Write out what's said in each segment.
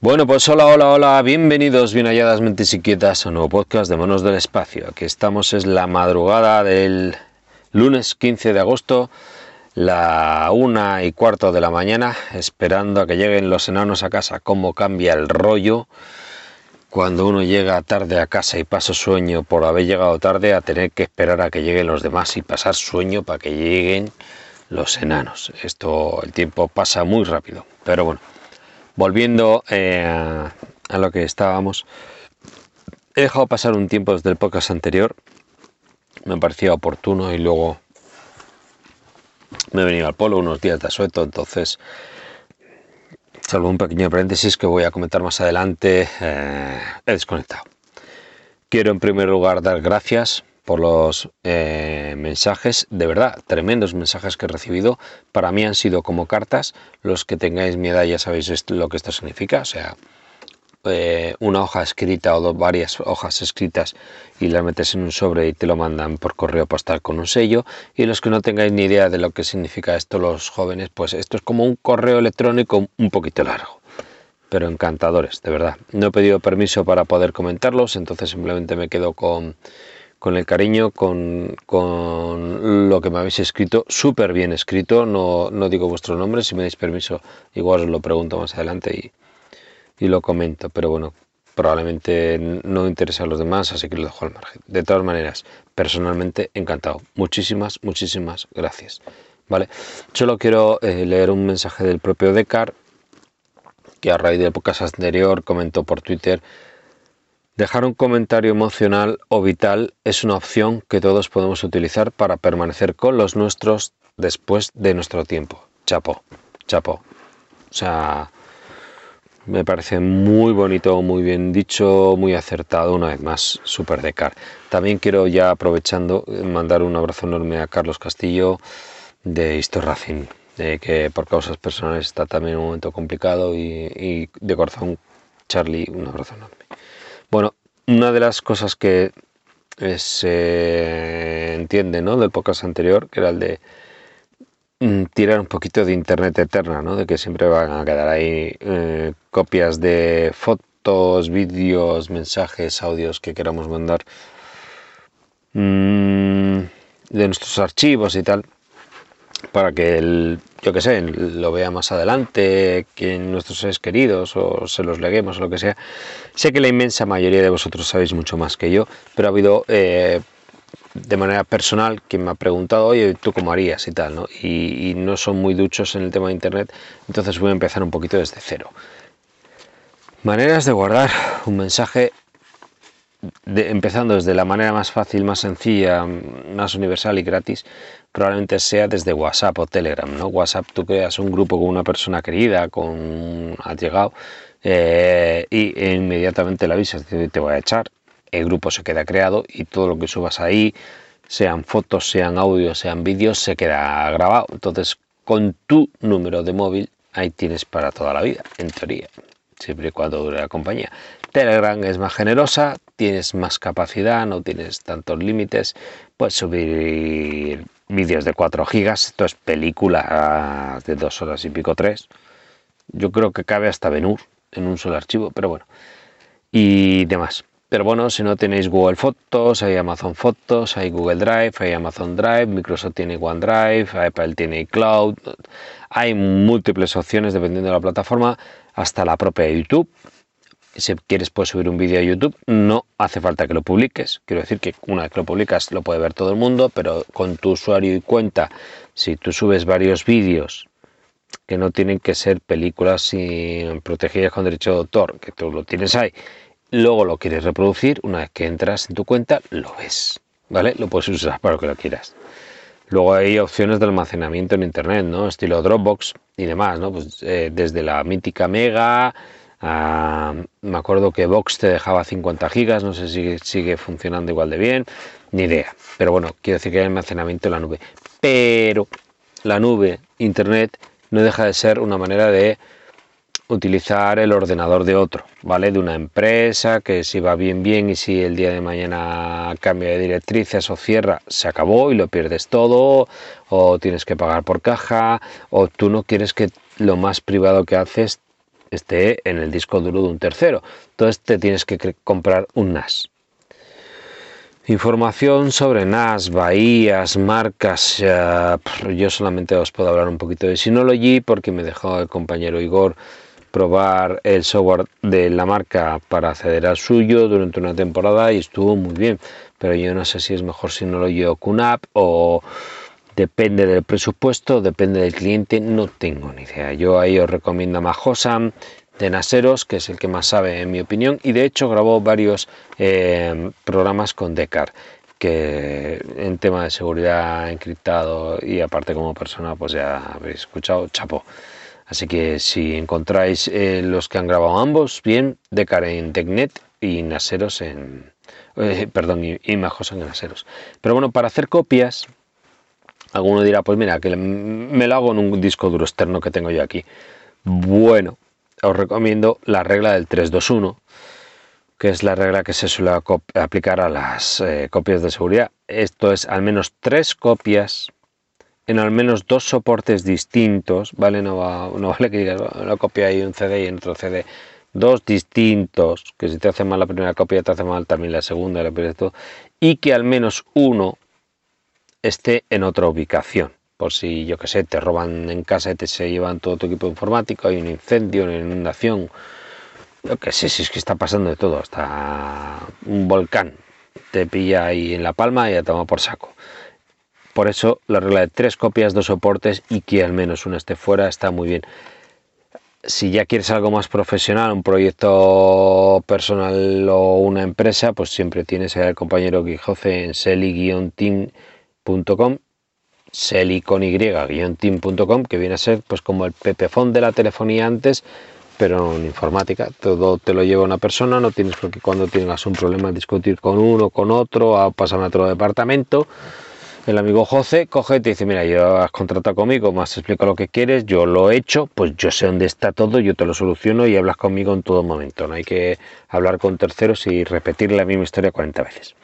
Bueno, pues hola, hola, hola, bienvenidos, bien halladas mentes inquietas a un nuevo podcast de Manos del Espacio. Aquí estamos, es la madrugada del lunes 15 de agosto, la una y cuarto de la mañana, esperando a que lleguen los enanos a casa. Cómo cambia el rollo cuando uno llega tarde a casa y pasa sueño por haber llegado tarde a tener que esperar a que lleguen los demás y pasar sueño para que lleguen los enanos. Esto, el tiempo pasa muy rápido, pero bueno volviendo eh, a lo que estábamos, he dejado pasar un tiempo desde el podcast anterior, me parecía oportuno y luego me he venido al polo unos días de asueto, entonces, salvo un pequeño paréntesis que voy a comentar más adelante, eh, he desconectado. Quiero en primer lugar dar gracias por los eh, mensajes, de verdad, tremendos mensajes que he recibido. Para mí han sido como cartas. Los que tengáis mi edad ya sabéis lo que esto significa. O sea, eh, una hoja escrita o dos, varias hojas escritas y las metes en un sobre y te lo mandan por correo postal con un sello. Y los que no tengáis ni idea de lo que significa esto, los jóvenes, pues esto es como un correo electrónico un poquito largo. Pero encantadores, de verdad. No he pedido permiso para poder comentarlos, entonces simplemente me quedo con con el cariño, con, lo que me habéis escrito, súper bien escrito, no, no, digo vuestro nombre, si me dais permiso, igual os lo pregunto más adelante y, y lo comento, pero bueno, probablemente no interesa a los demás, así que lo dejo al margen. De todas maneras, personalmente encantado. Muchísimas, muchísimas gracias. ¿Vale? Solo quiero eh, leer un mensaje del propio Decar, que a raíz del podcast anterior comentó por Twitter Dejar un comentario emocional o vital es una opción que todos podemos utilizar para permanecer con los nuestros después de nuestro tiempo. Chapo, chapo. O sea, me parece muy bonito, muy bien dicho, muy acertado, una vez más, super de car. También quiero ya aprovechando mandar un abrazo enorme a Carlos Castillo de Histor Racing, que por causas personales está también en un momento complicado y de corazón, Charlie, un abrazo enorme. Bueno, una de las cosas que eh, se entiende ¿no? del podcast anterior, que era el de mm, tirar un poquito de internet eterna, ¿no? de que siempre van a quedar ahí eh, copias de fotos, vídeos, mensajes, audios que queramos mandar mm, de nuestros archivos y tal para que el, yo que sé, lo vea más adelante, que nuestros seres queridos o se los leguemos o lo que sea. Sé que la inmensa mayoría de vosotros sabéis mucho más que yo, pero ha habido eh, de manera personal quien me ha preguntado, oye, ¿tú cómo harías y tal? ¿no? Y, no son muy duchos en el tema de Internet, entonces voy a empezar un poquito desde cero. Maneras de guardar un mensaje empezando desde la manera más fácil, más sencilla, más universal y gratis, probablemente sea desde WhatsApp o Telegram. ¿no? WhatsApp tú creas un grupo con una persona querida, con un llegado eh, y inmediatamente le avisas, te voy a echar, el grupo se queda creado y todo lo que subas ahí, sean fotos, sean audios, sean vídeos, se queda grabado. Entonces, con tu número de móvil, ahí tienes para toda la vida, en teoría, siempre y cuando dure la compañía. Telegram es más generosa, tienes más capacidad, no tienes tantos límites, puedes subir vídeos de 4 gigas, esto es película de 2 horas y pico 3. Yo creo que cabe hasta Benur en un solo archivo, pero bueno. Y demás. Pero bueno, si no tenéis Google Fotos, hay Amazon Fotos, hay Google Drive, hay Amazon Drive, Microsoft tiene OneDrive, Apple tiene iCloud. Hay múltiples opciones dependiendo de la plataforma, hasta la propia YouTube si quieres puedes subir un vídeo a YouTube, no hace falta que lo publiques. Quiero decir que una vez que lo publicas lo puede ver todo el mundo, pero con tu usuario y cuenta, si tú subes varios vídeos que no tienen que ser películas sin protegidas con derecho de autor, que tú lo tienes ahí, luego lo quieres reproducir, una vez que entras en tu cuenta, lo ves, ¿vale? Lo puedes usar para lo que lo quieras. Luego hay opciones de almacenamiento en internet, ¿no? Estilo Dropbox y demás, ¿no? Pues eh, desde la mítica Mega, me acuerdo que Vox te dejaba 50 gigas, no sé si sigue funcionando igual de bien, ni idea. Pero bueno, quiero decir que hay almacenamiento en la nube. Pero la nube, internet, no deja de ser una manera de utilizar el ordenador de otro, ¿vale? De una empresa que si va bien, bien y si el día de mañana cambia de directrices o cierra, se acabó y lo pierdes todo, o tienes que pagar por caja, o tú no quieres que lo más privado que haces esté en el disco duro de un tercero. Entonces te tienes que comprar un NAS. Información sobre NAS, bahías, marcas. yo solamente os puedo hablar un poquito de Synology porque me dejó el compañero Igor probar el software de la marca para acceder al suyo durante una temporada y estuvo muy bien. Pero yo no sé si es mejor si no lo llevo QNAP o depende del presupuesto, depende del cliente, no tengo ni idea. Yo ahí os recomiendo a Majosan de Naseros, que es el que más sabe en mi opinión, y de hecho grabó varios eh, programas con Decar que en tema de seguridad encriptado y aparte como persona pues ya habéis escuchado chapo Así que si encontráis eh, los que han grabado ambos, bien, Decar en Tecnet y Naseros en... Eh, perdón, y, y Majos en Naseros. Pero bueno, para hacer copias, alguno dirá, pues mira, que me lo hago en un disco duro externo que tengo yo aquí. Bueno, os recomiendo la regla del 321, que es la regla que se suele aplicar a las eh, copias de seguridad. Esto es al menos tres copias en al menos dos soportes distintos, ¿vale? No, vale que digas, una copia y un CD y en otro CD. Dos distintos, que si te hace mal la primera copia, te hace mal también la segunda, la primera, y que al menos uno esté en otra ubicación. Por si, yo que sé, te roban en casa y te se llevan todo tu equipo informático, hay un incendio, una inundación, yo que sé, si es que está pasando de todo, hasta un volcán te pilla ahí en la palma y ya toma por saco. Por eso la regla de tres copias, dos soportes y que al menos uno esté fuera está muy bien. Si ya quieres algo más profesional, un proyecto personal o una empresa, pues siempre tienes al compañero Quijote en seli-team.com seli con y-team.com que viene a ser pues como el pepefón de la telefonía antes pero en informática todo te lo lleva una persona no tienes por qué cuando tengas un problema discutir con uno con otro a pasar a otro departamento el amigo José coge y te dice, mira, yo has contratado conmigo, más explico lo que quieres, yo lo he hecho, pues yo sé dónde está todo, yo te lo soluciono y hablas conmigo en todo momento. No hay que hablar con terceros y repetir la misma historia 40 veces.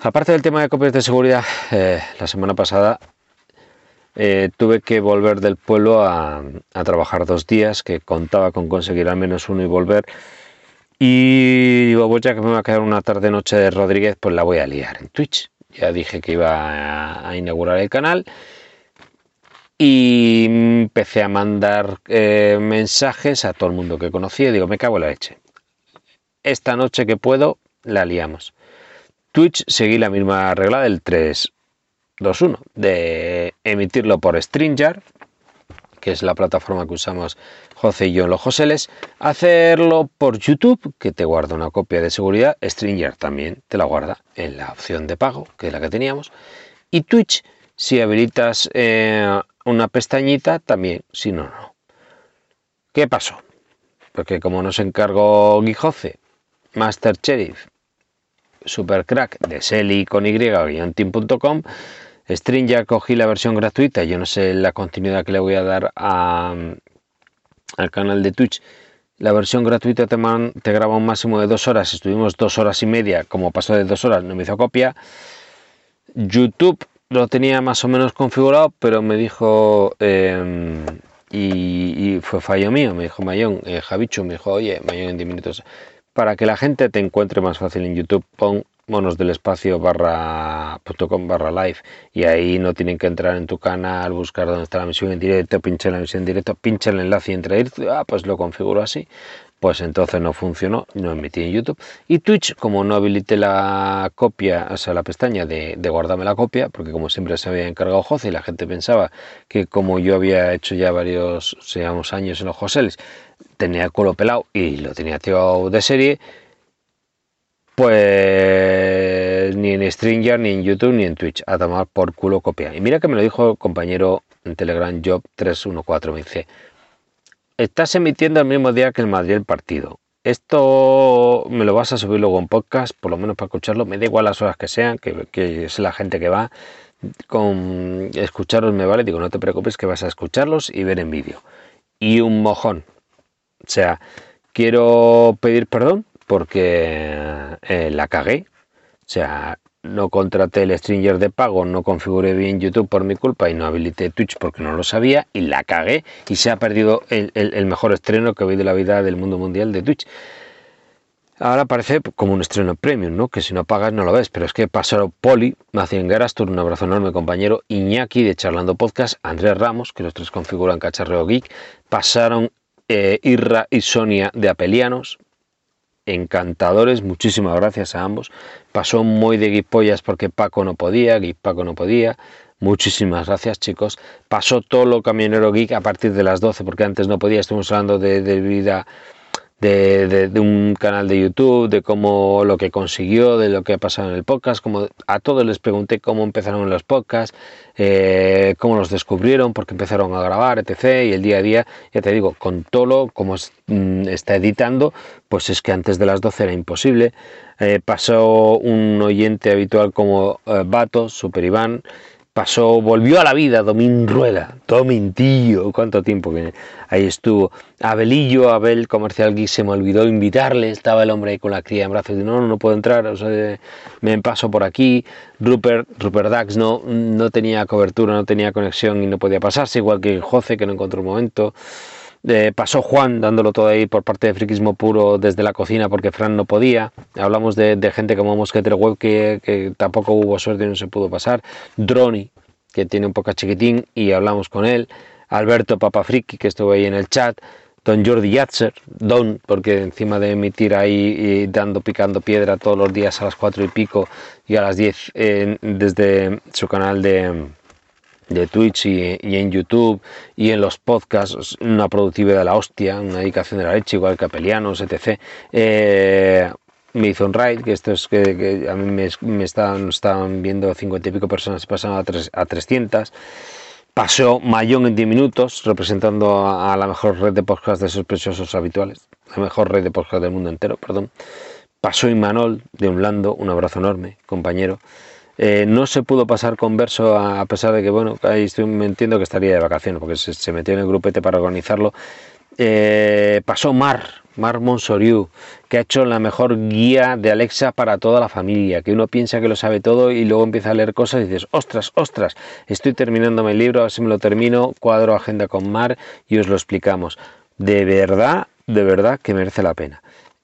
Aparte del tema de copias de seguridad, eh, la semana pasada eh, tuve que volver del pueblo a, trabajar dos días, que contaba con conseguir al menos uno y volver. Y digo, pues ya que me va a quedar una tarde noche de Rodríguez, pues la voy a liar en Twitch ya dije que iba a inaugurar el canal y empecé a mandar eh, mensajes a todo el mundo que conocía. Digo, me cago en la leche. Esta noche que puedo, la liamos. Twitch seguí la misma regla del 3-2-1, de emitirlo por StreamYard, que es la plataforma que usamos José y yo en los Joseles, hacerlo por YouTube, que te guarda una copia de seguridad, Stringer también te la guarda en la opción de pago, que es la que teníamos, y Twitch, si habilitas eh, una pestañita, también, si no, no. ¿Qué pasó? Porque como nos encargó Guijoce, Master Sheriff, Super Crack de Selly con y-team.com, Stringer cogí la versión gratuita, yo no sé la continuidad que le voy a dar al canal de Twitch. La versión gratuita te, te graba un máximo de dos horas. Estuvimos dos horas y media. Como pasó de dos horas, no me hizo copia. YouTube lo tenía más o menos configurado, pero me dijo, em, y, fue fallo mío, me dijo Mayón, eh, Javichu, me dijo, oye, Mayón en 10 minutos, para que la gente te encuentre más fácil en YouTube, pon monos del espacio barra barra live y ahí no tienen que entrar en tu canal, buscar dónde está la emisión en directo, pinchar la emisión en directo, pincha el enlace y entra ah, pues lo configuro así. Pues entonces no funcionó, no emití en YouTube. Y Twitch, como no habilité la copia, o sea, la pestaña de, guardarme la copia, porque como siempre se había encargado José y la gente pensaba que como yo había hecho ya varios, años en los Joseles, tenía culo pelado y lo tenía activado de serie, pues ni en Stringer, ni en YouTube, ni en Twitch. A tomar por culo copia. Y mira que me lo dijo el compañero en Telegram Job314. Me estás emitiendo el mismo día que el Madrid el partido. Esto me lo vas a subir luego en podcast, por lo menos para escucharlo. Me da igual las horas que sean, que, es la gente que va. Con escucharlos me vale. Digo, no te preocupes que vas a escucharlos y ver en vídeo. Y un mojón. O sea, quiero pedir perdón porque eh, la cagué. O sea, no contraté el stringer de pago, no configuré bien YouTube por mi culpa y no habilité Twitch porque no lo sabía y la cagué y se ha perdido el, mejor estreno que he oído de la vida del mundo mundial de Twitch. Ahora parece como un estreno premium, ¿no? Que si no pagas no lo ves, pero es que pasaron Poli, Macien Garastur, un abrazo enorme compañero, Iñaki de Charlando Podcast, Andrés Ramos, que los tres configuran Cacharreo Geek, pasaron eh, Irra y Sonia de Apelianos, encantadores, muchísimas gracias a ambos. Pasó muy de guipollas porque Paco no podía, Paco no podía. Muchísimas gracias chicos. Pasó todo lo camionero geek a partir de las 12 porque antes no podía, estuvimos hablando de, de vida de, un canal de YouTube, de cómo lo que consiguió, de lo que ha pasado en el podcast, como a todos les pregunté cómo empezaron los podcasts, eh, cómo los descubrieron, porque empezaron a grabar, etc. Y el día a día, ya te digo, con Tolo, como mm, está editando, pues es que antes de las 12 era imposible. Eh, pasó un oyente habitual como eh, Bato, Super Iván, pasó, volvió a la vida Domín Rueda, Domintillo, cuánto tiempo ahí estuvo. Abelillo, Abel Comercial Geek, se me olvidó invitarle, estaba el hombre ahí con la cría en brazos, y no, no, no puedo entrar, me paso por aquí. Rupert, Rupert Dax no, no tenía cobertura, no tenía conexión y no podía pasarse, igual que José, que no encontró un momento. Eh, pasó Juan dándolo todo ahí por parte de Friquismo Puro desde la cocina porque Fran no podía. Hablamos de, gente como Mosquetero Web que, tampoco hubo suerte y no se pudo pasar. Droni, que tiene un poco chiquitín y hablamos con él. Alberto Papafriki, que estuvo ahí en el chat. Don Jordi Yatzer, Don, porque encima de emitir ahí dando, picando piedra todos los días a las cuatro y pico y a las 10 desde su canal de, de Twitch y, en YouTube y en los podcasts, una productividad de la hostia, una dedicación de la leche, igual que Apelianos, etc. Eh, me hizo un raid, que esto es que, a mí me, me estaban, viendo 50 y pico personas, pasaron a, tres, a 300. Pasó Mayón en 10 minutos, representando a, la mejor red de podcast de sospechosos habituales, la mejor red de podcast del mundo entero, perdón. Pasó Imanol de un lando, un abrazo enorme, compañero. Eh, no se pudo pasar con Verso a, pesar de que, bueno, ahí estoy, me entiendo que estaría de vacaciones porque se, metió en el grupete para organizarlo. Eh, pasó Mar, Mar Monsoriu, que ha hecho la mejor guía de Alexa para toda la familia, que uno piensa que lo sabe todo y luego empieza a leer cosas y dices, ostras, ostras, estoy terminando mi libro, a ver si me lo termino, cuadro agenda con Mar y os lo explicamos. De verdad, de verdad que merece la pena.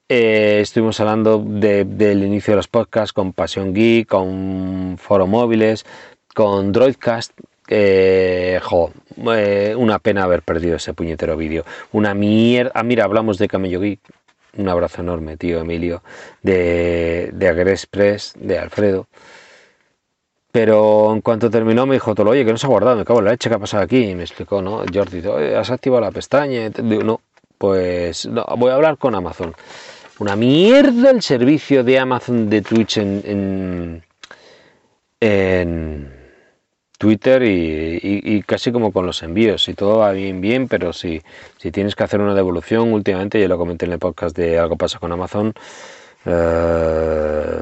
Eh, estuvimos hablando del inicio de los podcasts con Pasión Geek, con Foro Móviles, con Droidcast. Eh, una pena haber perdido ese puñetero vídeo. Una mierda. Ah, mira, hablamos de Camello Geek. Un abrazo enorme, tío Emilio, de, de de Alfredo. Pero en cuanto terminó me dijo todo, oye, que no se ha guardado, me cago en la leche, ¿qué ha pasado aquí? Y me explicó, ¿no? Jordi, ¿has activado la pestaña? No, pues no, voy a hablar con Amazon una mierda el servicio de Amazon de Twitch en, en, Twitter y, casi como con los envíos. Si todo va bien, bien, pero si, si tienes que hacer una devolución, últimamente, yo lo comenté en el podcast de Algo pasa con Amazon, eh,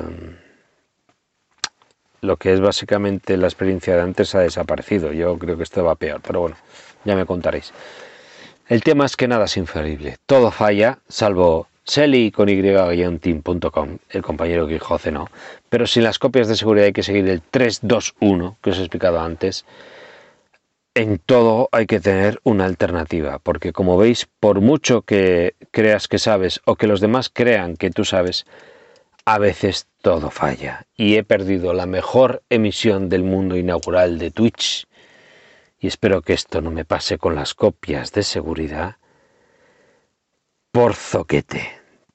lo que es básicamente la experiencia de antes ha desaparecido. Yo creo que esto va peor, pero bueno, ya me contaréis. El tema es que nada es infalible, todo falla, salvo Selly con y-team.com, el compañero que José no, pero sin las copias de seguridad hay que seguir el 321 que os he explicado antes. En todo hay que tener una alternativa, porque como veis, por mucho que creas que sabes o que los demás crean que tú sabes, a veces todo falla. Y he perdido la mejor emisión del mundo inaugural de Twitch. Y espero que esto no me pase con las copias de seguridad por zoquete.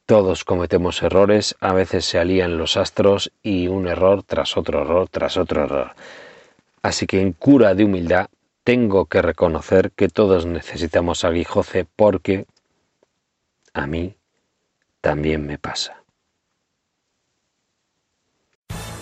Todos cometemos errores, a veces se alían los astros y un error tras otro error tras otro error. Así que en cura de humildad tengo que reconocer que todos necesitamos a Guijoce porque a mí también me pasa.